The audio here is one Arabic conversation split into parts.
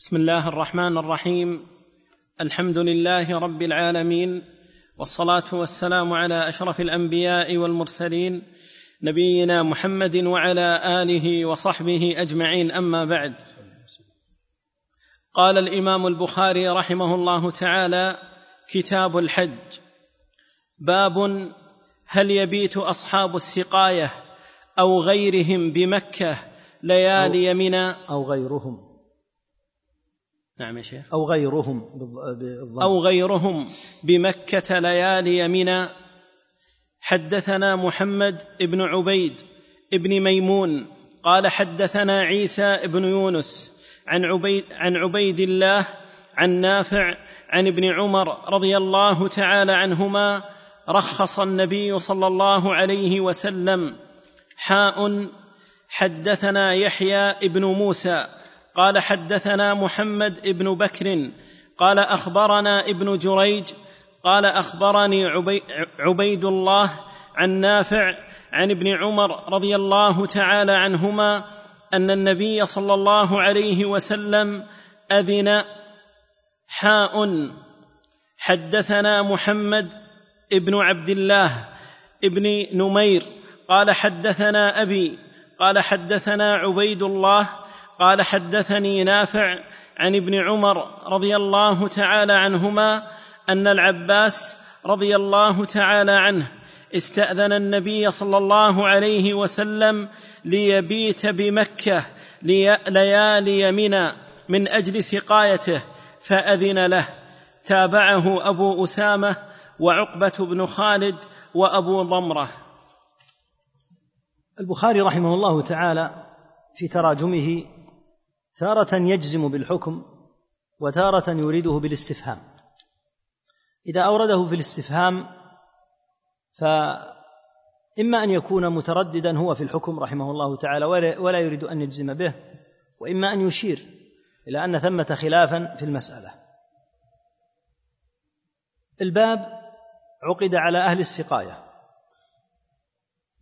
بسم الله الرحمن الرحيم. الحمد لله رب العالمين والصلاة والسلام على أشرف الأنبياء والمرسلين نبينا محمد وعلى آله وصحبه أجمعين. أما بعد قال الإمام البخاري رحمه الله تعالى كتاب الحج. باب هل يبيت أصحاب السقاية أو غيرهم بمكة ليالي منى أو غيرهم. نعم يا شيخ. أو غيرهم بالضبط. أو غيرهم. بمكة ليالي منى حدثنا محمد بن عبيد بن ميمون. قال حدثنا عيسى بن يونس عن عبيد عن عبيد الله عن نافع عن ابن عمر رضي الله تعالى عنهما. رخص النبي صلى الله عليه وسلم. حاء حدثنا يحيى بن موسى. قال حدثنا محمد بن بكر قال أخبرنا ابن جريج قال أخبرني عبيد الله عن نافع عن ابن عمر رضي الله تعالى عنهما أن النبي صلى الله عليه وسلم أذن حاء. حدثنا محمد ابن عبد الله ابن نمير قال حدثنا أبي قال حدثنا عبيد الله قال حدثني نافع عن ابن عمر رضي الله تعالى عنهما أن العباس رضي الله تعالى عنه استأذن النبي صلى الله عليه وسلم ليبيت بمكة ليالي منى من أجل سقايته فأذن له. تابعه أبو أسامة وعقبة بن خالد وأبو ضمرة. البخاري رحمه الله تعالى في تراجمه تارة يجزم بالحكم وتارة يريده بالاستفهام. إذا أورده في الاستفهام فإما أن يكون مترددا هو في الحكم رحمه الله تعالى ولا يريد أن يجزم به وإما أن يشير إلى أن ثمة خلافا في المسألة. الباب عقد على أهل السقاية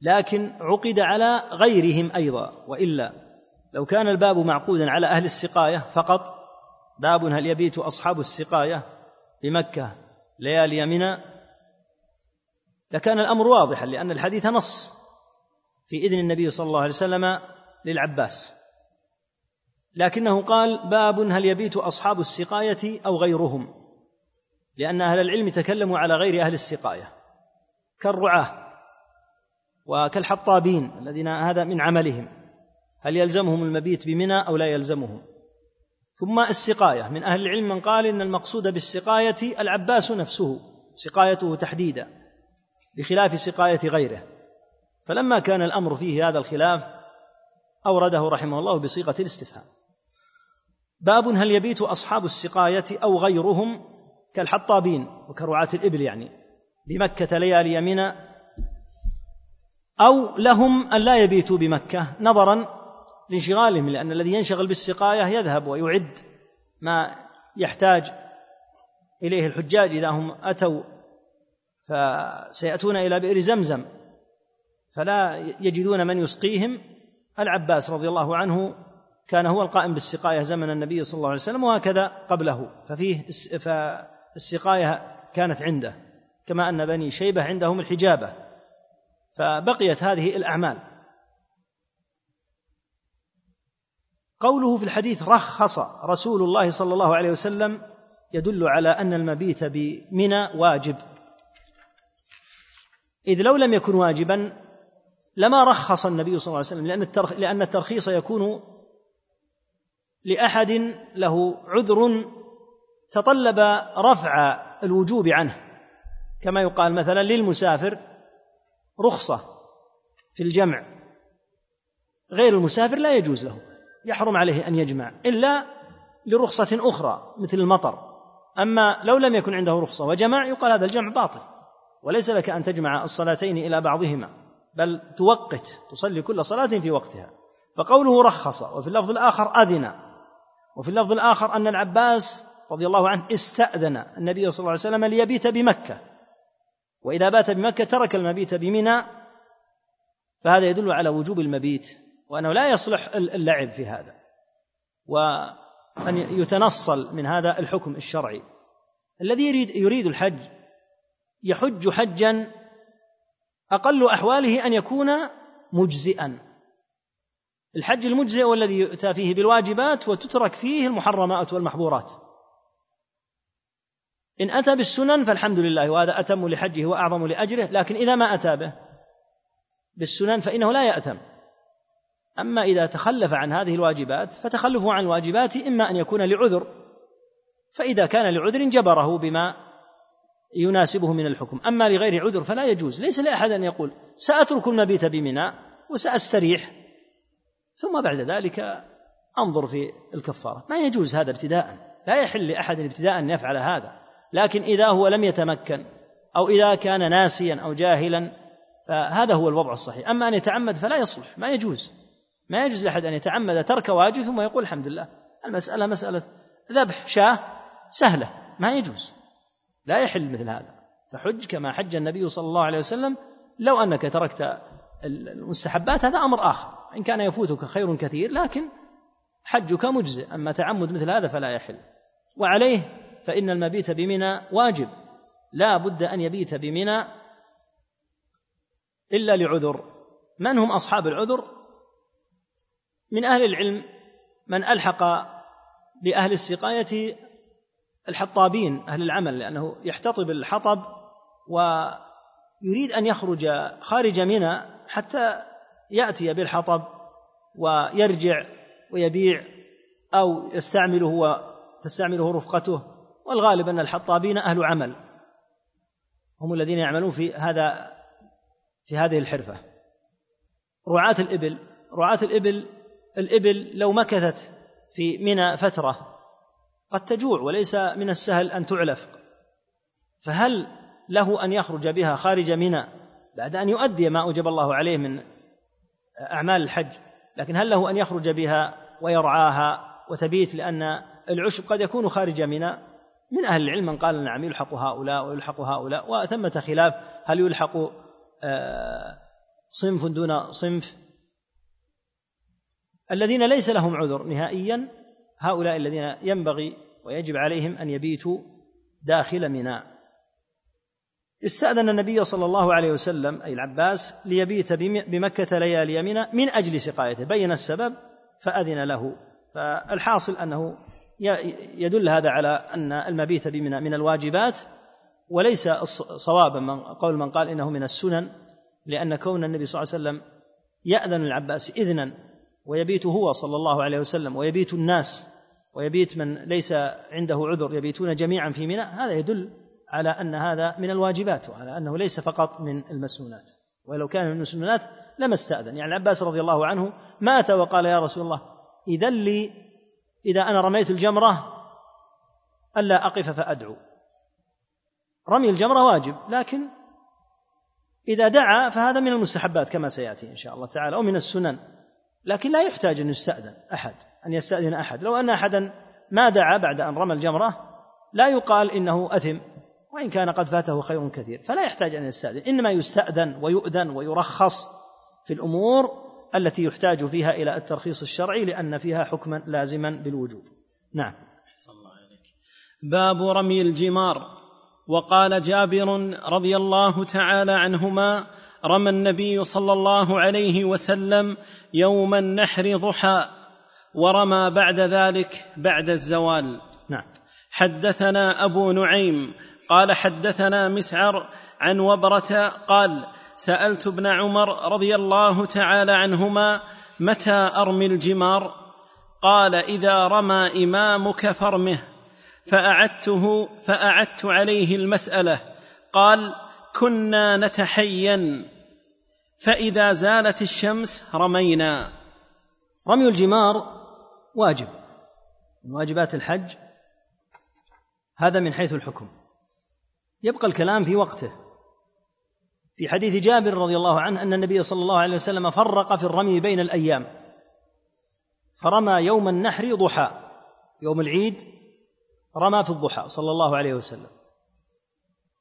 لكن عقد على غيرهم أيضا وإلا لو كان الباب معقودا على أهل السقاية فقط باب هل يبيت أصحاب السقاية بمكة ليالي منى؟ لكان الأمر واضحا لأن الحديث نص في إذن النبي صلى الله عليه وسلم للعباس. لكنه قال باب هل يبيت أصحاب السقاية أو غيرهم؟ لأن أهل العلم تكلموا على غير أهل السقاية كالرعاة وكالحطابين الذين هذا من عملهم. هل يلزمهم المبيت بمنى أو لا يلزمهم؟ ثم السقاية. من أهل العلم من قال إن المقصود بالسقاية العباس نفسه سقايته تحديدا بخلاف سقاية غيره. فلما كان الأمر فيه هذا الخلاف أورده رحمه الله بصيغة الاستفهام. باب هل يبيت أصحاب السقاية أو غيرهم كالحطابين وكرعاة الإبل يعني بمكة ليالي منى أو لهم أن لا يبيتوا بمكة نظرا لانشغالهم لأن الذي ينشغل بالسقاية يذهب ويعد ما يحتاج إليه الحجاج إذا هم أتوا فسيأتون إلى بئر زمزم. فلا يجدون من يسقيهم. العباس رضي الله عنه كان هو القائم بالسقاية زمن النبي صلى الله عليه وسلم وهكذا قبله. ففيه فالسقاية كانت عنده كما أن بني شيبة عندهم الحجابة. فبقيت هذه الأعمال. قوله في الحديث رخص رسول الله صلى الله عليه وسلم يدل على أن المبيت بمنى واجب. إذ لو لم يكن واجبا لما رخص النبي صلى الله عليه وسلم لأن لأن الترخيص يكون لأحد له عذر تطلب رفع الوجوب عنه. كما يقال مثلا للمسافر رخصة في الجمع غير المسافر لا يجوز له. يحرم عليه أن يجمع إلا لرخصة أخرى مثل المطر. أما لو لم يكن عنده رخصة وجمع يقال هذا الجمع باطل. وليس لك أن تجمع الصلاتين إلى بعضهما بل توقت تصلي كل صلاة في وقتها. فقوله رخص وفي اللفظ الآخر أذن. وفي اللفظ الآخر أن العباس رضي الله عنه استأذن النبي صلى الله عليه وسلم ليبيت بمكة. وإذا بات بمكة ترك المبيت بمنى. فهذا يدل على وجوب المبيت. وأنه لا يصلح اللعب في هذا. أن يتنصل من هذا الحكم الشرعي. الذي يريد يريد الحج يحج حجا أقل أحواله أن يكون مجزئا. الحج المجزئ هو الذي يؤتى فيه بالواجبات وتترك فيه المحرمات والمحظورات. إن أتى بالسنن فالحمد لله وهذا أتم لحجه وأعظم لأجره لكن إذا ما أتى به بالسنن فإنه لا يأثم أما إذا تخلف عن هذه الواجبات فتخلفه عن الواجبات إما أن يكون لعذر فإذا كان لعذر جبره بما يناسبه من الحكم. أما لغير عذر فلا يجوز ليس لأحد أن يقول سأترك المبيت بمنى وسأستريح. ثم بعد ذلك أنظر في الكفارة. ما يجوز هذا ابتداء لا يحل لأحد ابتداء أن يفعل هذا. لكن إذا هو لم يتمكن أو إذا كان ناسيا أو جاهلا فهذا هو الوضع الصحيح. أما أن يتعمد فلا يصلح ما يجوز. ما يجوز لأحد أن يتعمد ترك واجب ثم يقول الحمد لله. المسألة مسألة ذبح شاة سهلة ما يجوز. لا يحل مثل هذا. فحج كما حج النبي صلى الله عليه وسلم لو أنك تركت المستحبات هذا أمر آخر. إن كان يفوتك خير كثير لكن حجك مجزئ. أما تعمد مثل هذا فلا يحل. وعليه فإن المبيت بمنى واجب. لا بد أن يبيت بمنى إلا لعذر. من هم أصحاب العذر؟ من أهل العلم من ألحق بأهل السقاية الحطابين أهل العمل لأنه يحتطب الحطب ويريد أن يخرج خارج منى حتى يأتي بالحطب ويرجع ويبيع أو يستعمله وتستعمله رفقته. والغالب أن الحطابين أهل عمل. هم الذين يعملون في هذا في هذه الحرفة. رعاة الإبل رعاة الإبل الإبل لو مكثت في منى فترة قد تجوع وليس من السهل أن تعلف. فهل له أن يخرج بها خارج منى بعد أن يؤدي ما أوجب الله عليه من أعمال الحج؟ لكن هل له أن يخرج بها ويرعاها وتبيت لأن العشب قد يكون خارج منى؟ من أهل العلم من قال نعم يلحق هؤلاء ويلحق هؤلاء وثمة خلاف هل يلحق آه، صنف دون صنف؟ الذين ليس لهم عذر نهائيا هؤلاء الذين ينبغي ويجب عليهم أن يبيتوا داخل ميناء استأذن النبي صلى الله عليه وسلم أي العباس ليبيت بمكة ليالي منى من أجل سقايته. بين السبب فأذن له. فالحاصل أنه يدل هذا على أن المبيت بمنى من الواجبات وليس صوابا من قول من قال إنه من السنن لأن كون النبي صلى الله عليه وسلم يأذن العباس إذنا ويبيت هو صلى الله عليه وسلم ويبيت الناس ويبيت من ليس عنده عذر يبيتون جميعا في منى هذا يدل على أن هذا من الواجبات وعلى أنه ليس فقط من المسنونات. ولو كان من المسنونات لما استأذن. يعني العباس رضي الله عنه مات وقال يا رسول الله اذا لي إذا أنا رميت الجمرة ألا أقف فأدعو. رمي الجمرة واجب لكن إذا دعا فهذا من المستحبات كما سيأتي إن شاء الله تعالى أو من السنن. لكن لا يحتاج أن يستأذن أحد أن يستأذن أحد. لو أن أحدا ما دعا بعد أن رمى الجمرة لا يقال إنه أثم وإن كان قد فاته خير كثير. فلا يحتاج أن يستأذن إنما يستأذن ويؤذن ويرخص في الأمور التي يحتاج فيها إلى الترخيص الشرعي لأن فيها حكما لازما بالوجوب. نعم. الله عليك باب رمي الجمار. وقال جابر رضي الله تعالى عنهما رمى النبي صلى الله عليه وسلم يوم النحر ضحى ورمى بعد ذلك بعد الزوال. نعم. حدثنا أبو نعيم قال حدثنا مسعر عن وبرة قال سألت ابن عمر رضي الله تعالى عنهما متى أرمي الجمار؟ قال إذا رمى إمامك فرمه فأعدته فأعدت عليه المسألة. قال كنا نتحين فإذا زالت الشمس رمينا. رمي الجمار واجب من واجبات الحج هذا من حيث الحكم. يبقى الكلام في وقته. في حديث جابر رضي الله عنه أن النبي صلى الله عليه وسلم فرق في الرمي بين الأيام. فرمى يوم النحر ضحى يوم العيد رمى في الضحى صلى الله عليه وسلم.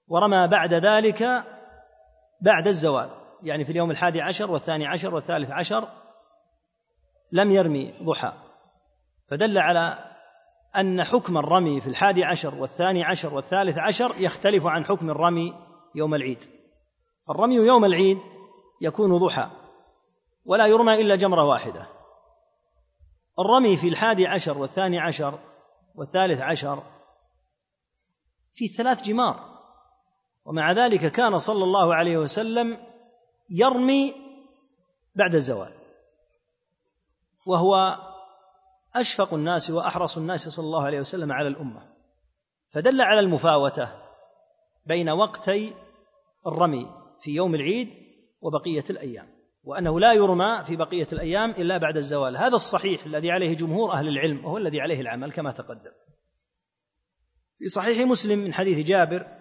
ورمى بعد ذلك بعد الزوال. يعني في اليوم الحادي عشر والثاني عشر والثالث عشر لم يرمي ضحى. فدل على أن حكم الرمي في الحادي عشر والثاني عشر والثالث عشر يختلف عن حكم الرمي يوم العيد. الرمي يوم العيد يكون ضحى ولا يرمى إلا جمرة واحدة. الرمي في الحادي عشر والثاني عشر والثالث عشر في ثلاث جمار. ومع ذلك كان صلى الله عليه وسلم يرمي بعد الزوال. وهو أشفق الناس وأحرص الناس صلى الله عليه وسلم على الأمة. فدل على المفاوتة بين وقتي الرمي في يوم العيد وبقية الأيام وأنه لا يرمى في بقية الأيام إلا بعد الزوال. هذا الصحيح الذي عليه جمهور أهل العلم وهو الذي عليه العمل كما تقدم. في صحيح مسلم من حديث جابر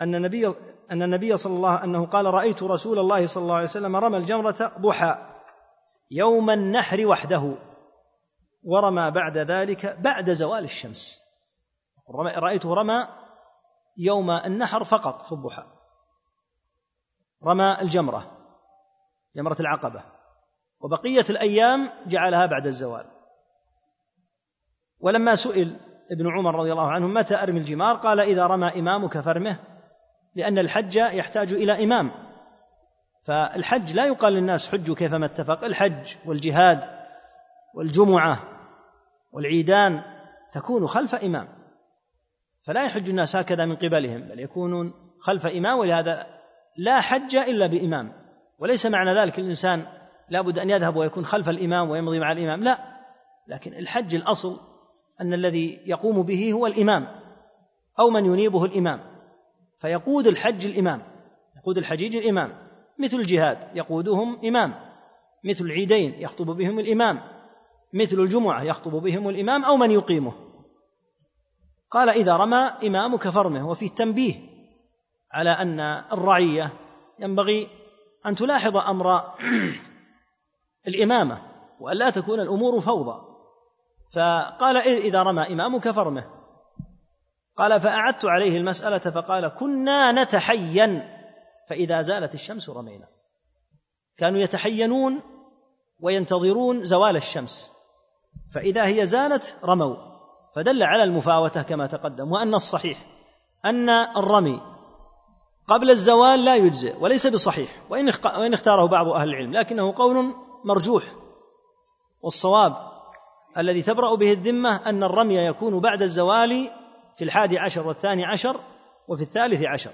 أن النبي أن النبي صلى الله أنه قال رأيت رسول الله صلى الله عليه وسلم رمى الجمرة ضحى يوم النحر وحده ورمى بعد ذلك بعد زوال الشمس. رأيته رمى يوم النحر فقط في الضحى. رمى الجمرة جمرة العقبة. وبقية الأيام جعلها بعد الزوال. ولما سئل ابن عمر رضي الله عنه متى أرمي الجمار؟ قال إذا رمى إمامك فرمه لأن الحج يحتاج إلى إمام. فالحج لا يقال للناس حجوا كيفما اتفق. الحج والجهاد والجمعة والعيدان تكون خلف إمام. فلا يحج الناس هكذا من قبلهم بل يكونون خلف إمام ولهذا لا حج إلا بإمام. وليس معنى ذلك الإنسان لابد أن يذهب ويكون خلف الإمام ويمضي مع الإمام. لا لكن الحج الأصل أن الذي يقوم به هو الإمام أو من ينيبه الإمام. فيقود الحج الإمام. يقود الحجيج الإمام. مثل الجهاد يقودهم إمام. مثل العيدين يخطب بهم الإمام. مثل الجمعة يخطب بهم الإمام أو من يقيمه. قال إذا رمى إمامك فرمه وفيه تنبيه على أن الرعية ينبغي أن تلاحظ أمر الإمامة وأن لا تكون الأمور فوضى. فقال إذا رمى إمامك فرمه قال فأعدت عليه المسألة فقال كنا نتحين. فإذا زالت الشمس رمينا. كانوا يتحينون وينتظرون زوال الشمس. فإذا هي زالت رموا. فدل على المفاوتة كما تقدم وأن الصحيح أن الرمي قبل الزوال لا يجزئ وليس بصحيح وإن اختاره بعض أهل العلم لكنه قول مرجوح. والصواب الذي تبرأ به الذمة أن الرمي يكون بعد الزوال في الحادي عشر والثاني عشر وفي الثالث عشر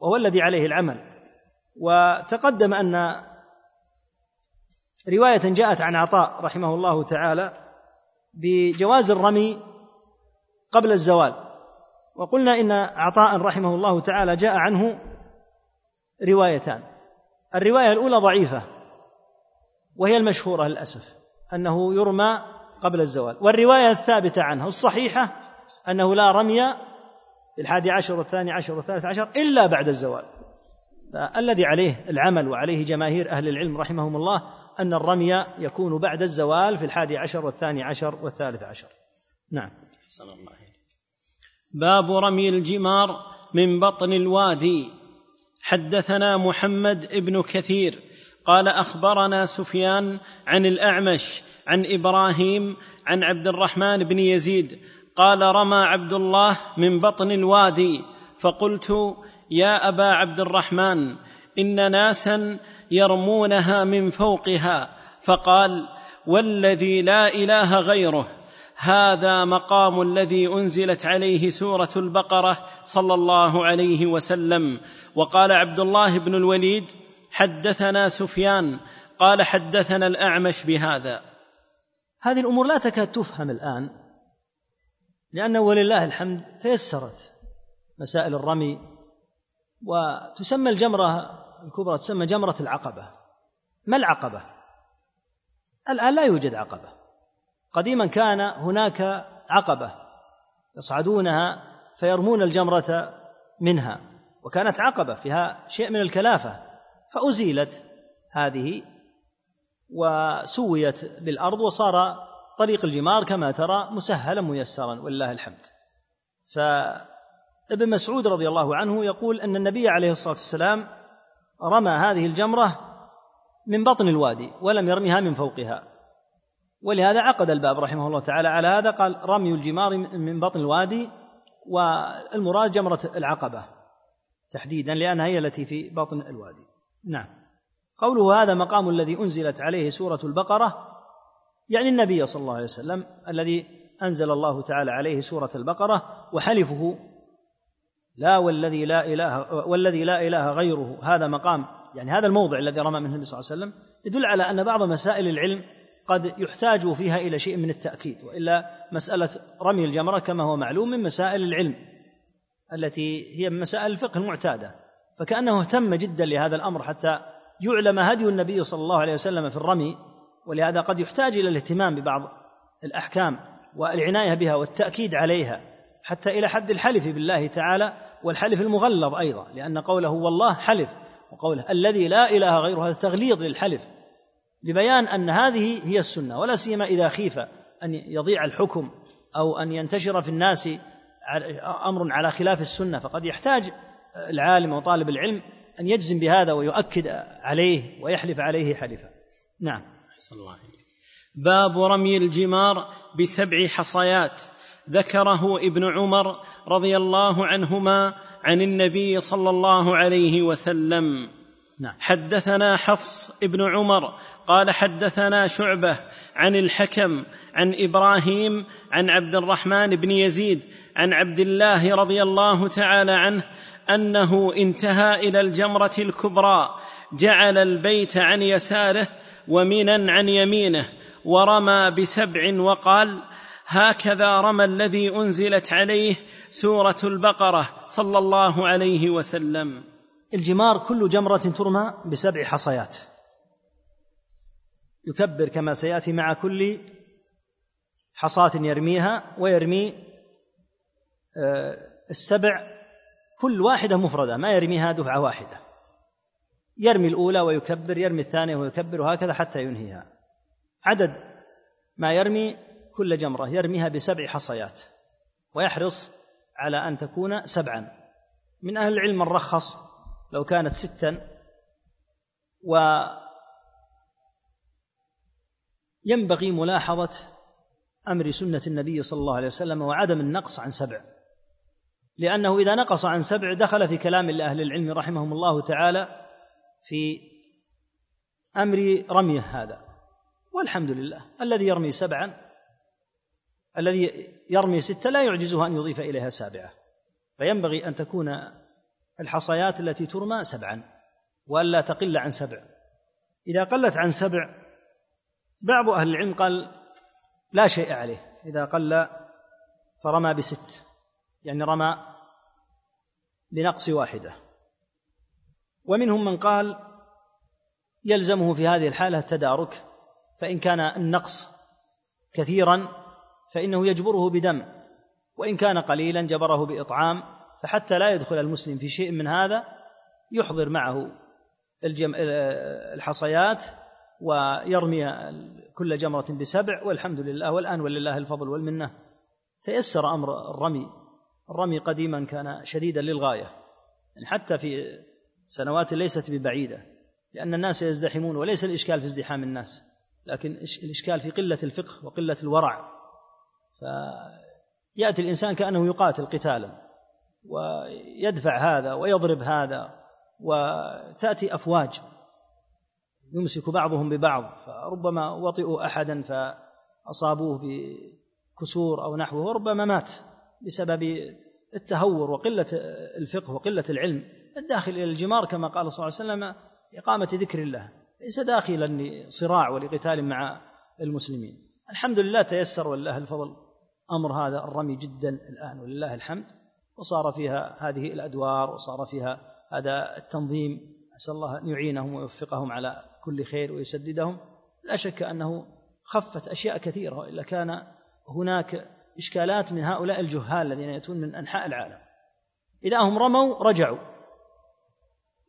وهو الذي عليه العمل. وتقدم أن رواية جاءت عن عطاء رحمه الله تعالى بجواز الرمي قبل الزوال. وقلنا إن عطاء رحمه الله تعالى جاء عنه روايتان. الرواية الأولى ضعيفة وهي المشهورة للأسف أنه يرمى قبل الزوال. والرواية الثابتة عنه الصحيحة أنه لا رمي في الحادي عشر والثاني عشر والثالث عشر إلا بعد الزوال. فالذي عليه العمل وعليه جماهير أهل العلم رحمهم الله أن الرمي يكون بعد الزوال في الحادي عشر والثاني عشر والثالث عشر. نعم. صلى الله باب رمي الجمار من بطن الوادي. حدثنا محمد بن كثير قال أخبرنا سفيان عن الأعمش عن إبراهيم عن عبد الرحمن بن يزيد قال رمى عبد الله من بطن الوادي فقلت يا أبا عبد الرحمن إن ناسا يرمونها من فوقها. فقال والذي لا إله غيره هذا مقام الذي أنزلت عليه سورة البقرة صلى الله عليه وسلم. وقال عبد الله بن الوليد حدثنا سفيان قال حدثنا الأعمش بهذا. هذه الأمور لا تكاد تفهم الآن. لأنه ولله الحمد تيسرت مسائل الرمي وتسمى الجمرة الكبرى تسمى جمرة العقبة ما العقبة؟ الآن لا يوجد عقبة قديما كان هناك عقبة يصعدونها فيرمون الجمرة منها وكانت عقبة فيها شيء من الكلافة فأزيلت هذه وسويت بالأرض وصار طريق الجمار كما ترى مسهلا ميسرا ولله الحمد. فابن مسعود رضي الله عنه يقول أن النبي عليه الصلاة والسلام رمى هذه الجمرة من بطن الوادي ولم يرمها من فوقها. ولهذا عقد الباب رحمه الله تعالى على هذا قال رمي الجمار من بطن الوادي والمراد جمرة العقبة تحديدا لأنها هي التي في بطن الوادي. نعم. قوله هذا مقام الذي أنزلت عليه سورة البقرة يعني النبي صلى الله عليه وسلم الذي أنزل الله تعالى عليه سورة البقرة وحلفه لا والذي لا إله والذي لا إله غيره. هذا مقام يعني هذا الموضع الذي رمى منه النبي صلى الله عليه وسلم يدل على أن بعض مسائل العلم قد يحتاج فيها إلى شيء من التأكيد وإلا مسألة رمي الجمرة كما هو معلوم من مسائل العلم التي هي من مسائل الفقه المعتادة. فكأنه اهتم جدا لهذا الأمر حتى يعلم هدي النبي صلى الله عليه وسلم في الرمي ولهذا قد يحتاج إلى الاهتمام ببعض الأحكام والعناية بها والتأكيد عليها حتى إلى حد الحلف بالله تعالى والحلف المغلظ أيضا لأن قوله والله حلف وقوله الذي لا إله غيره هذا تغليظ للحلف لبيان أن هذه هي السنة ولا سيما إذا خيف أن يضيع الحكم أو أن ينتشر في الناس أمر على خلاف السنة فقد يحتاج العالم وطالب العلم أن يجزم بهذا ويؤكد عليه ويحلف عليه حلفا. نعم. الله باب رمي الجمار بسبع حصيات. ذكره ابن عمر رضي الله عنهما عن النبي صلى الله عليه وسلم. نعم. حدثنا حفص ابن عمر قال حدثنا شعبة عن الحكم عن إبراهيم عن عبد الرحمن بن يزيد عن عبد الله رضي الله تعالى عنه أنه انتهى إلى الجمرة الكبرى جعل البيت عن يساره ومنا عن يمينه ورمى بسبع وقال هكذا رمى الذي أنزلت عليه سورة البقرة صلى الله عليه وسلم. الجمار كل جمرة ترمى بسبع حصيات. يكبر كما سيأتي مع كل حصاة يرميها ويرمي آه، السبع كل واحدة مفردة ما يرميها دفعة واحدة. يرمي الأولى ويكبر يرمي الثانية ويكبر وهكذا حتى ينهيها. عدد ما يرمي كل جمرة يرميها بسبع حصيات ويحرص على أن تكون سبعا. من أهل العلم من رخص لو كانت ستا وينبغي ملاحظة أمر سنة النبي صلى الله عليه وسلم وعدم النقص عن سبع. لأنه إذا نقص عن سبع دخل في كلام أهل العلم رحمهم الله تعالى في أمر رميه هذا. والحمد لله. الذي يرمي سبعا الذي يرمي ستة لا يعجزه أن يضيف إليها سابعة. فينبغي أن تكون الحصيات التي ترمى سبعا وألا تقل عن سبع. إذا قلت عن سبع بعض أهل العلم قال لا شيء عليه. إذا قل فرمى بست يعني رمى بنقص واحدة. ومنهم من قال يلزمه في هذه الحالة التدارك فإن كان النقص كثيرا فإنه يجبره بدم وإن كان قليلا جبره بإطعام فحتى لا يدخل المسلم في شيء من هذا يحضر معه الجم... الحصيات ويرمي كل جمرة بسبع والحمد لله والآن ولله الفضل والمنة. تيسر أمر الرمي الرمي قديما كان شديدا للغاية يعني حتى في سنوات ليست ببعيدة لأن الناس يزدحمون وليس الإشكال في ازدحام الناس لكن الإشكال في قلة الفقه وقلة الورع. فيأتي الإنسان كأنه يقاتل قتالا ويدفع هذا ويضرب هذا وتأتي أفواج يمسك بعضهم ببعض فربما وطئوا أحدا فأصابوه بكسور أو نحوه وربما مات بسبب التهور وقلة الفقه وقلة العلم. الداخل إلى الجمار كما قال صلى الله عليه وسلم إقامة ذكر الله ليس داخلا لصراع ولقتال مع المسلمين. الحمد لله تيسر ولله الفضل أمر هذا الرمي جدا الآن ولله الحمد وصار فيها هذه الأدوار وصار فيها هذا التنظيم. أسأل الله أن يعينهم ويوفقهم على كل خير ويسددهم. لا شك أنه خفت أشياء كثيرة وإلا كان هناك إشكالات من هؤلاء الجهال الذين يأتون من أنحاء العالم. إذا هم رموا رجعوا.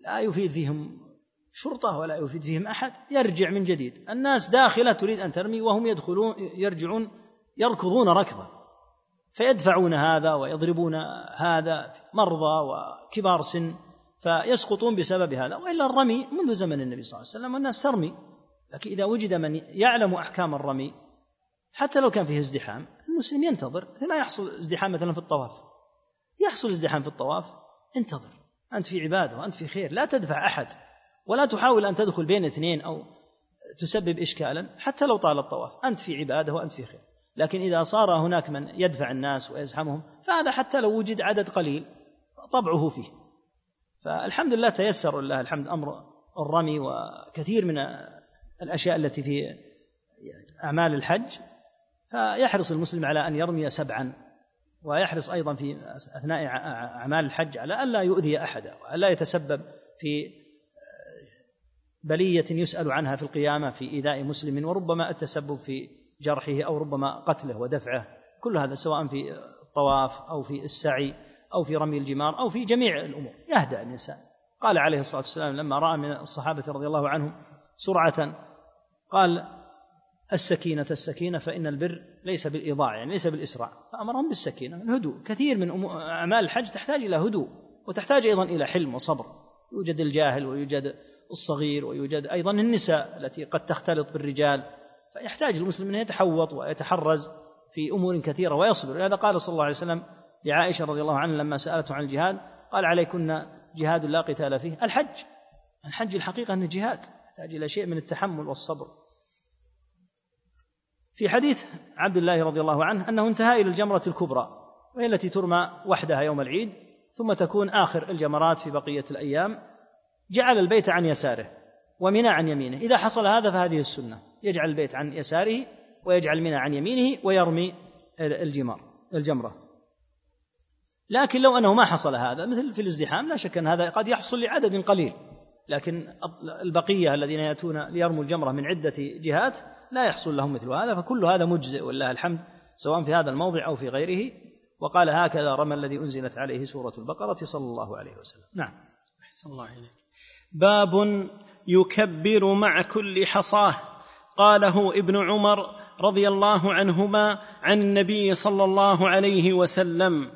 لا يفيد فيهم شرطة ولا يفيد فيهم أحد يرجع من جديد. الناس داخلة تريد أن ترمي وهم يدخلون يرجعون يركضون ركضا فيدفعون هذا ويضربون هذا مرضى وكبار سن فيسقطون بسبب هذا. وإلا الرمي منذ زمن النبي صلى الله عليه وسلم والناس ترمي. لكن إذا وجد من يعلم أحكام الرمي حتى لو كان فيه ازدحام المسلم ينتظر. مثل ما يحصل ازدحام مثلا في الطواف يحصل ازدحام في الطواف انتظر. أنت في عبادة وأنت في خير. لا تدفع أحد ولا تحاول أن تدخل بين اثنين أو تسبب إشكالا حتى لو طال الطواف. أنت في عبادة وأنت في خير. لكن إذا صار هناك من يدفع الناس ويزحمهم فهذا حتى لو وجد عدد قليل طبعه فيه. فالحمد لله تيسر لله الحمد. أمر الرمي وكثير من الأشياء التي في أعمال الحج. فيحرص المسلم على أن يرمي سبعا. ويحرص أيضا في أثناء أعمال الحج على ألا يؤذي أحدا وألا يتسبب في بلية يسأل عنها في القيامة في إيذاء مسلم وربما التسبب في جرحه أو ربما قتله ودفعه. كل هذا سواء في الطواف أو في السعي أو في رمي الجمار أو في جميع الأمور. يهدأ الإنسان. قال عليه الصلاة والسلام لما رأى من الصحابة رضي الله عنهم سرعة قال السكينة السكينة فإن البر ليس بالإيضاع يعني ليس بالإسراع فأمرهم بالسكينة الهدوء كثير من أعمال الحج تحتاج إلى هدوء وتحتاج أيضا إلى حلم وصبر. يوجد الجاهل ويوجد الصغير ويوجد أيضا النساء التي قد تختلط بالرجال فيحتاج المسلم أن يتحوط ويتحرز في أمور كثيرة ويصبر. لهذا قال صلى الله عليه وسلم لعائشة رضي الله عنها لما سألته عن الجهاد قال عليكن جهاد لا قتال فيه. الحج الحج الحقيقة أنه جهاد يحتاج إلى شيء من التحمل والصبر. في حديث عبد الله رضي الله عنه أنه انتهى إلى الجمرة الكبرى وهي التي ترمى وحدها يوم العيد ثم تكون آخر الجمرات في بقية الأيام. جعل البيت عن يساره ومنى عن يمينه. إذا حصل هذا فهذه السنة. يجعل البيت عن يساره ويجعل منى عن يمينه ويرمي الجمار الجمرة. لكن لو أنه ما حصل هذا مثل في الازدحام لا شك أن هذا قد يحصل لعدد قليل. لكن البقية الذين يأتون ليرموا الجمرة من عدة جهات لا يحصل لهم مثل هذا فكل هذا مجزئ ولله الحمد سواء في هذا الموضع أو في غيره. وقال هكذا رمى الذي أنزلت عليه سورة البقرة صلى الله عليه وسلم. نعم. أحسن الله إليك. باب يكبر مع كل حصاة. قاله ابن عمر رضي الله عنهما عن النبي صلى الله عليه وسلم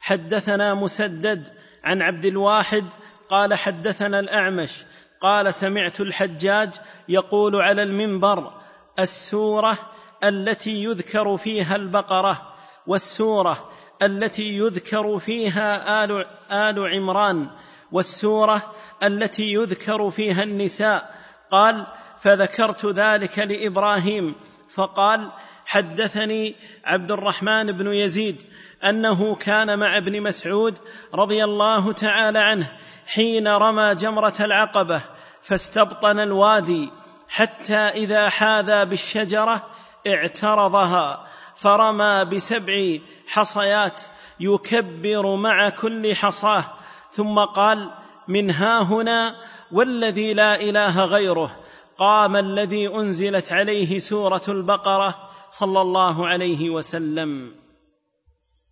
حدثنا مسدد عن عبد الواحد قال حدثنا الأعمش قال سمعت الحجاج يقول على المنبر السورة التي يذكر فيها البقرة والسورة التي يذكر فيها آل آل عمران والسورة التي يذكر فيها النساء. قال فذكرت ذلك لإبراهيم. فقال حدثني عبد الرحمن بن يزيد أنه كان مع ابن مسعود رضي الله تعالى عنه حين رمى جمرة العقبة فاستبطن الوادي حتى إذا حاذى بالشجرة اعترضها فرمى بسبع حصيات يكبر مع كل حصاه ثم قال من ها هنا والذي لا إله غيره قام الذي أنزلت عليه سورة البقرة صلى الله عليه وسلم.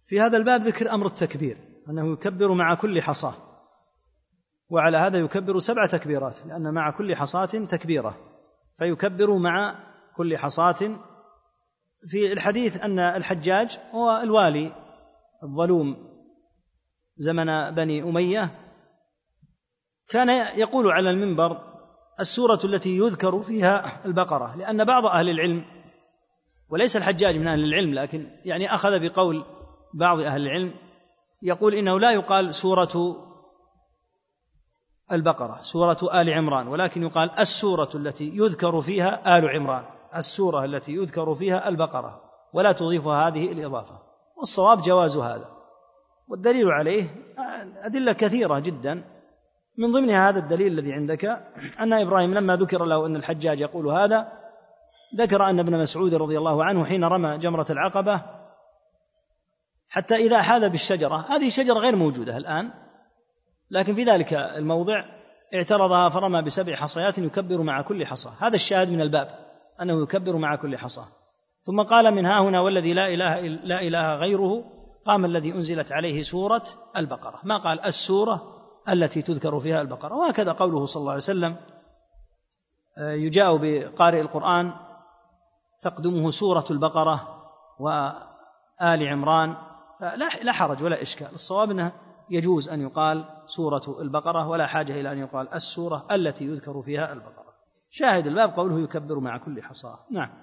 في هذا الباب ذكر أمر التكبير أنه يكبر مع كل حصاه وعلى هذا يكبر سبع تكبيرات لأن مع كل حصاة تكبيرة. فيكبر مع كل حصاة. في الحديث أن الحجاج هو الوالي الظلوم زمن بني أمية. كان يقول على المنبر السورة التي يذكر فيها البقرة لأن بعض أهل العلم وليس الحجاج من أهل العلم لكن يعني أخذ بقول بعض أهل العلم يقول إنه لا يقال سورة البقرة سورة آل عمران ولكن يقال السورة التي يذكر فيها آل عمران السورة التي يذكر فيها البقرة ولا تضيف هذه الإضافة. والصواب جواز هذا. والدليل عليه أدلة كثيرة جدا. من ضمنها هذا الدليل الذي عندك أن إبراهيم لما ذكر له أن الحجاج يقول هذا ذكر أن ابن مسعود رضي الله عنه حين رمى جمرة العقبة حتى إذا حاذ بالشجرة هذه الشجره غير موجودة الآن. لكن في ذلك الموضع اعترضها فرمى بسبع حصيات يكبر مع كل حصى. هذا الشاهد من الباب أنه يكبر مع كل حصى. ثم قال من ها هنا والذي لا إله لا إله غيره قام الذي أنزلت عليه سورة البقرة. ما قال؟ السورة التي تذكر فيها البقرة. وهكذا قوله صلى الله عليه وسلم آه، يجاء بقارئ القرآن تقدمه سورة البقرة وآل عمران فلا لا حرج ولا إشكال. الصواب انه يجوز أن يقال سورة البقرة ولا حاجة إلى أن يقال السورة التي يذكر فيها البقرة. شاهد الباب قوله يكبر مع كل حصاة. نعم.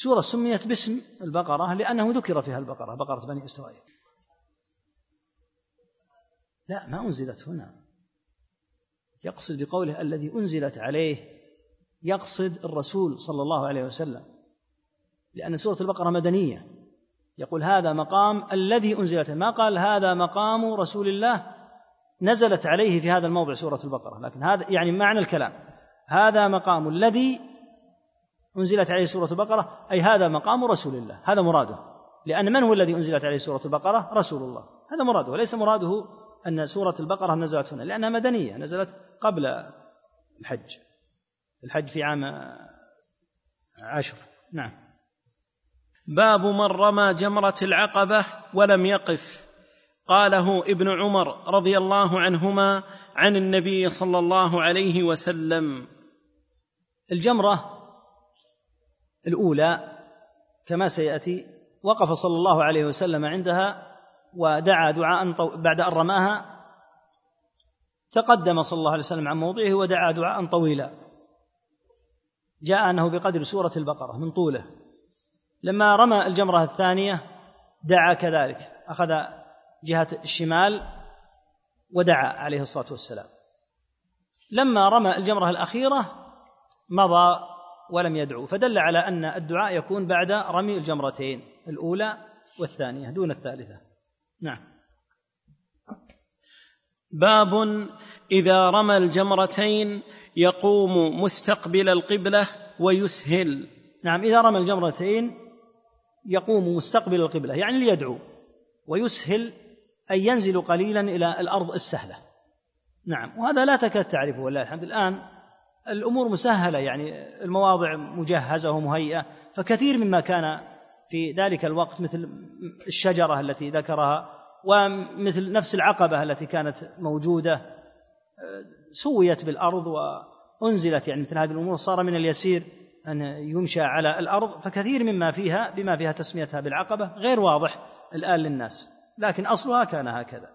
السورة سميت باسم البقرة لأنه ذكر فيها البقرة بقرة بني إسرائيل. لا ما أنزلت هنا. يقصد بقوله الذي أنزلت عليه يقصد الرسول صلى الله عليه وسلم لأن سورة البقرة مدنية. يقول هذا مقام الذي أنزلت. ما قال هذا مقام رسول الله؟ نزلت عليه في هذا الموضع سورة البقرة لكن هذا يعني معنى الكلام. هذا مقام الذي أنزلت عليه سورة البقرة أي هذا مقام رسول الله هذا مراده. لأن من هو الذي أنزلت عليه سورة البقرة؟ رسول الله. هذا مراده وليس مراده أن سورة البقرة نزلت هنا لأنها مدنية نزلت قبل الحج. الحج في عام عشر. نعم. باب من رمى جمرة العقبة ولم يقف. قاله ابن عمر رضي الله عنهما عن النبي صلى الله عليه وسلم. الجمرة الأولى كما سيأتي وقف صلى الله عليه وسلم عندها ودعا دعاء بعد أن رماها تقدم صلى الله عليه وسلم عن موضعه ودعا دعاء طويلا. جاء أنه بقدر سورة البقرة من طوله. لما رمى الجمرة الثانية دعا كذلك أخذ جهة الشمال ودعا عليه الصلاة والسلام. لما رمى الجمرة الأخيرة مضى ولم يدعو. فدل على أن الدعاء يكون بعد رمي الجمرتين الأولى والثانية دون الثالثة. نعم. باب إذا رمى الجمرتين يقوم مستقبل القبلة ويسهل. نعم إذا رمى الجمرتين يقوم مستقبل القبلة يعني ليدعو. ويسهل أن ينزل قليلا إلى الأرض السهلة. نعم وهذا لا تكاد تعرفه ولله الحمد. الآن الأمور مسهلة يعني المواضع مجهزة ومهيئة فكثير مما كان في ذلك الوقت مثل الشجرة التي ذكرها ومثل نفس العقبة التي كانت موجودة سويت بالأرض وأنزلت يعني مثل هذه الأمور صار من اليسير أن يمشى على الأرض فكثير مما فيها بما فيها تسميتها بالعقبة غير واضح الآن للناس لكن أصلها كان هكذا.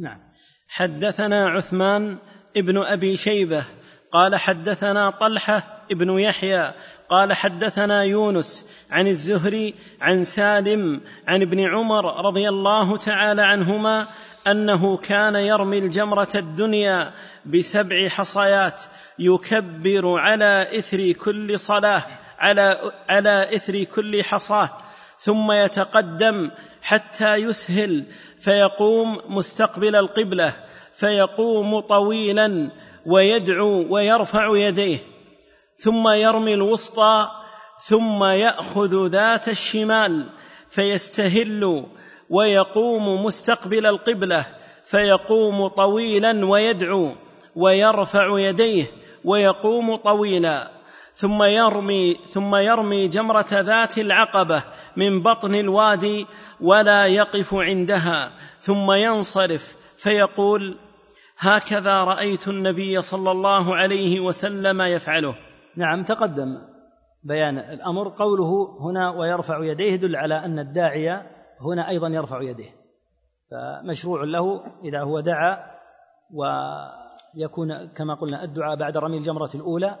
نعم. حدثنا عثمان ابن أبي شيبة قال حدثنا طلحة ابن يحيى قال حدثنا يونس عن الزهري عن سالم عن ابن عمر رضي الله تعالى عنهما أنه كان يرمي الجمرة الدنيا بسبع حصيات يكبر على إثر كل صلاة على على إثر كل حصاة ثم يتقدم حتى يسهل فيقوم مستقبل القبلة. فيقوم طويلا ويدعو ويرفع يديه ثم يرمي الوسطى ثم يأخذ ذات الشمال فيستهل ويقوم مستقبل القبلة فيقوم طويلا ويدعو ويرفع يديه ويقوم طويلا ثم يرمي ثم يرمي جمرة ذات العقبة من بطن الوادي ولا يقف عندها ثم ينصرف فيقول هكذا رأيت النبي صلى الله عليه وسلم يفعله. نعم تقدم بيان الأمر. قوله هنا ويرفع يديه يدل على أن الداعيه هنا أيضا يرفع يديه. فمشروع له إذا هو دعا ويكون كما قلنا الدعاء بعد رمي الجمرة الأولى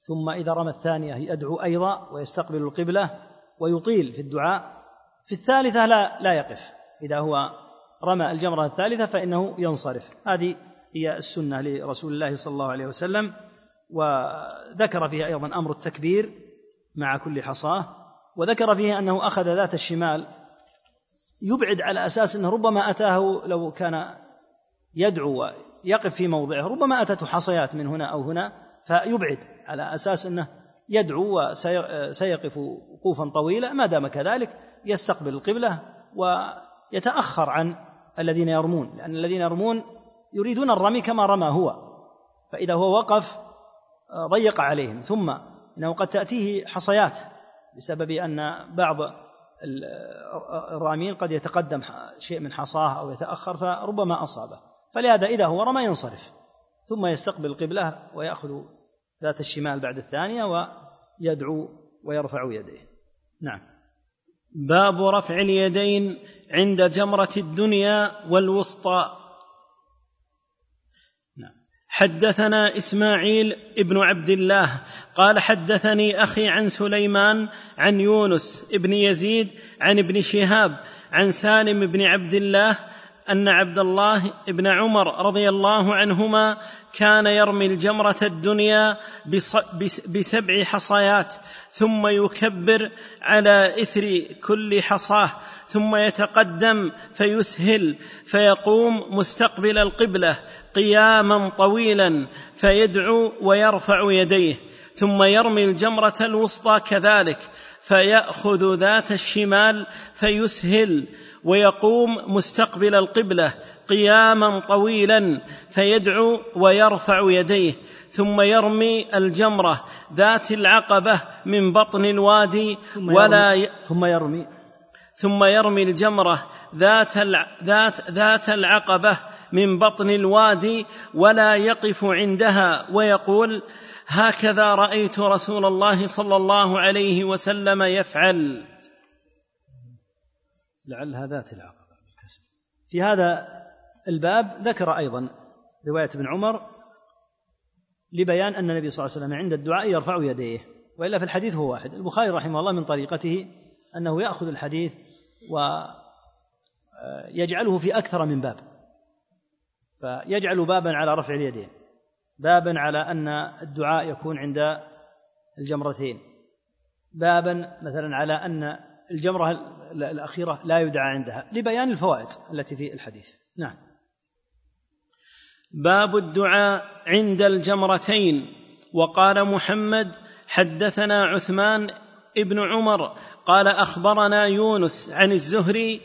ثم إذا رمى الثانية يدعو أيضا ويستقبل القبلة ويطيل في الدعاء. في الثالثة لا لا يقف. إذا هو رمى الجمرة الثالثة فإنه ينصرف. هذه هي السنة لرسول الله صلى الله عليه وسلم وذكر فيها أيضا أمر التكبير مع كل حصاة وذكر فيه أنه أخذ ذات الشمال يبعد على أساس أنه ربما أتاه لو كان يدعو ويقف في موضعه ربما أتته حصيات من هنا أو هنا فيبعد على أساس أنه يدعو وسيقف وقوفا طويلا ما دام كذلك يستقبل القبلة ويتأخر عن الذين يرمون لأن الذين يرمون يريدون الرمي كما رمى هو. فإذا هو وقف ضيق عليهم. ثم إنه قد تأتيه حصيات بسبب أن بعض الرامين قد يتقدم شيء من حصاه أو يتأخر فربما أصابه. فلهذا إذا هو رمى ينصرف. ثم يستقبل القبله ويأخذ ذات الشمال بعد الثانية ويدعو ويرفع يديه. نعم. باب رفع اليدين عند جمرة الدنيا والوسطى. حدثنا إسماعيل ابن عبد الله قال حدثني أخي عن سليمان عن يونس ابن يزيد عن ابن شهاب عن سالم بن عبد الله أن عبد الله بن عمر رضي الله عنهما كان يرمي الجمرة الدنيا بسبع حصيات ثم يكبر على إثر كل حصاة ثم يتقدم فيسهل فيقوم مستقبل القبلة قياما طويلا فيدعو ويرفع يديه ثم يرمي الجمرة الوسطى كذلك فيأخذ ذات الشمال فيسهل ويقوم مستقبل القبلة قياما طويلا فيدعو ويرفع يديه ثم يرمي الجمرة ذات العقبة من بطن الوادي ثم ولا ي... ثم يرمي. ثم يرمي الجمرة ذات ذات ذات العقبة من بطن الوادي ولا يقف عندها ويقول هكذا رأيت رسول الله صلى الله عليه وسلم يفعل. لعلها ذات العقبة بالكسر في هذا الباب ذكر أيضا رواية ابن عمر لبيان أن النبي صلى الله عليه وسلم عند الدعاء يرفع يديه وإلا في الحديث هو واحد. البخاري رحمه الله من طريقته أنه يأخذ الحديث ويجعله في أكثر من باب. فيجعل بابا على رفع اليدين بابا على أن الدعاء يكون عند الجمرتين بابا مثلا على أن الجمرة الأخيرة لا يدعى عندها لبيان الفوائد التي في الحديث. نعم. باب الدعاء عند الجمرتين. وقال محمد حدثنا عثمان ابن عمر قال أخبرنا يونس عن الزهري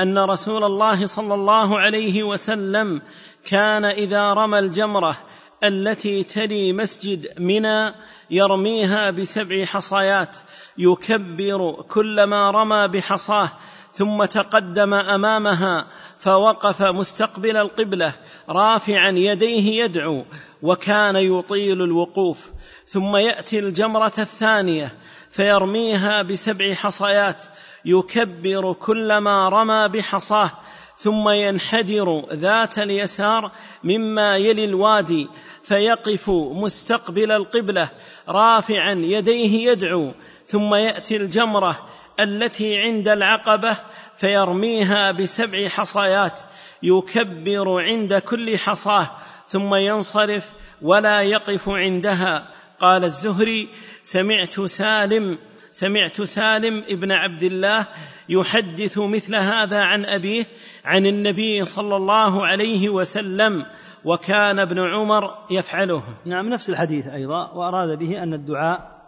أن رسول الله صلى الله عليه وسلم كان إذا رمى الجمرة التي تلي مسجد منى يرميها بسبع حصيات يكبر كلما رمى بحصاه ثم تقدم أمامها فوقف مستقبل القبلة رافعا يديه يدعو وكان يطيل الوقوف. ثم يأتي الجمرة الثانية فيرميها بسبع حصيات يكبر كلما رمى بحصاه ثم ينحدر ذات اليسار مما يلي الوادي فيقف مستقبل القبلة رافعا يديه يدعو ثم يأتي الجمرة التي عند العقبة فيرميها بسبع حصيات يكبر عند كل حصاة ثم ينصرف ولا يقف عندها. قال الزهري سمعت سالم سمعت سالم ابن عبد الله يحدث مثل هذا عن أبيه عن النبي صلى الله عليه وسلم وكان ابن عمر يفعله. نعم نفس الحديث أيضا وأراد به أن الدعاء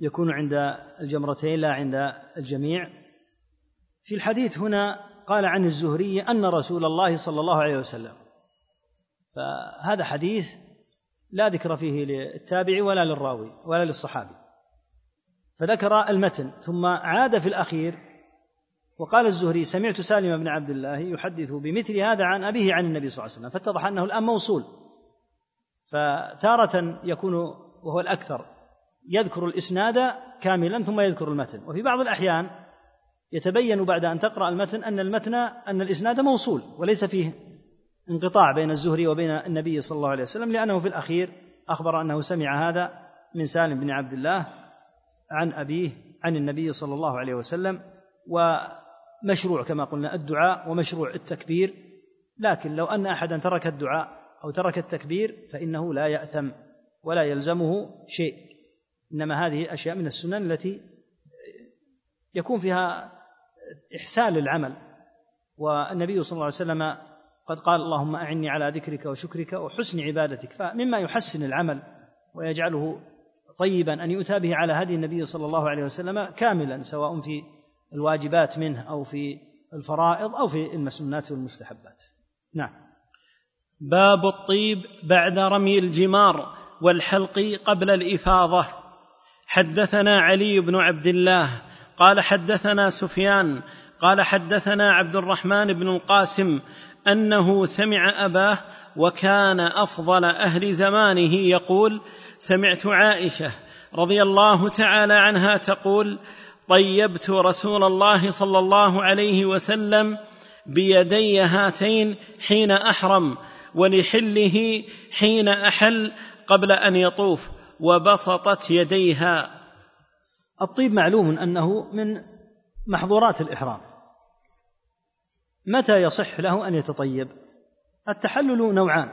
يكون عند الجمرتين لا عند الجميع. في الحديث هنا قال عن الزهري أن رسول الله صلى الله عليه وسلم. فهذا حديث لا ذكر فيه للتابع ولا للراوي ولا للصحابي. فذكر المتن ثم عاد في الأخير وقال الزهري سمعت سالم بن عبد الله يحدث بمثل هذا عن أبيه عن النبي صلى الله عليه وسلم فاتضح أنه الآن موصول. فتارة يكون وهو الأكثر يذكر الإسناد كاملا ثم يذكر المتن. وفي بعض الأحيان يتبين بعد أن تقرأ المتن أن المتن أن الإسناد موصول وليس فيه انقطاع بين الزهري وبين النبي صلى الله عليه وسلم لأنه في الأخير أخبر أنه سمع هذا من سالم بن عبد الله عن أبيه عن النبي صلى الله عليه وسلم و مشروع كما قلنا الدعاء ومشروع التكبير. لكن لو أن احدا ترك الدعاء أو ترك التكبير فإنه لا يأثم ولا يلزمه شيء. إنما هذه أشياء من السنن التي يكون فيها إحسان للعمل. والنبي صلى الله عليه وسلم قد قال اللهم أعني على ذكرك وشكرك وحسن عبادتك. فمما يحسن العمل ويجعله طيبا أن يؤتى به على هدي النبي صلى الله عليه وسلم كاملا سواء في الواجبات منه أو في الفرائض أو في المسنات والمستحبات. نعم. باب الطيب بعد رمي الجمار والحلق قبل الإفاضة. حدثنا علي بن عبد الله قال حدثنا سفيان قال حدثنا عبد الرحمن بن القاسم أنه سمع أباه وكان أفضل أهل زمانه يقول سمعت عائشة رضي الله تعالى عنها تقول طيبت رسول الله صلى الله عليه وسلم بيدي هاتين حين أحرم ولحله حين أحل قبل أن يطوف وبسطت يديها. الطيب معلوم أنه من محظورات الإحرام. متى يصح له أن يتطيب؟ التحلل نوعان.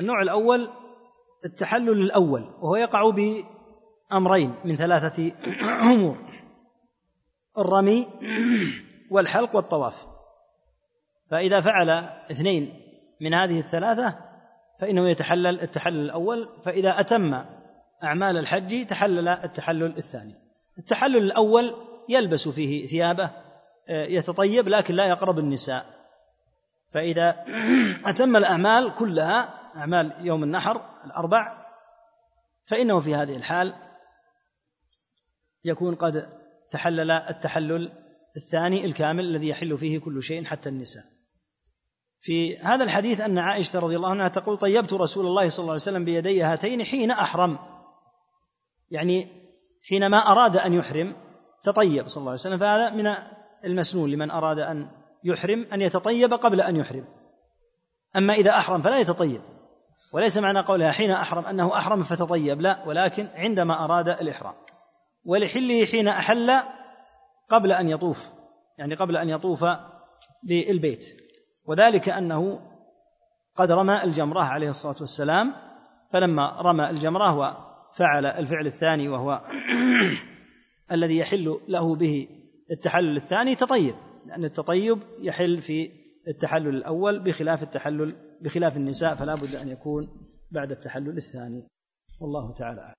النوع الأول التحلل الأول وهو يقع بأمرين من ثلاثة أمور. الرمي والحلق والطواف. فإذا فعل اثنين من هذه الثلاثة فإنه يتحلل التحلل الأول فإذا أتم أعمال الحج تحلل التحلل الثاني. التحلل الأول يلبس فيه ثيابه آه، يتطيب لكن لا يقرب النساء. فإذا أتم الأعمال كلها أعمال يوم النحر الأربع فإنه في هذه الحال يكون قد تحلل التحلل الثاني الكامل الذي يحل فيه كل شيء حتى النساء. في هذا الحديث أن عائشة رضي الله عنها تقول طيبت رسول الله صلى الله عليه وسلم بيدي هاتين حين أحرم. يعني حينما أراد أن يحرم تطيب صلى الله عليه وسلم فهذا من المسنون لمن أراد أن يحرم أن يتطيب قبل أن يحرم. أما إذا أحرم فلا يتطيب. وليس معنى قولها حين أحرم أنه أحرم فتطيب لا ولكن عندما أراد الإحرام. ولحله حين أحل قبل أن يطوف يعني قبل أن يطوف بالبيت وذلك أنه قد رمى الجمرة عليه الصلاة والسلام فلما رمى الجمرة وفعل الفعل الثاني وهو الذي يحل له به التحلل الثاني تطيب لأن التطيب يحل في التحلل الأول بخلاف التحلل بخلاف النساء فلا بد أن يكون بعد التحلل الثاني. والله تعالى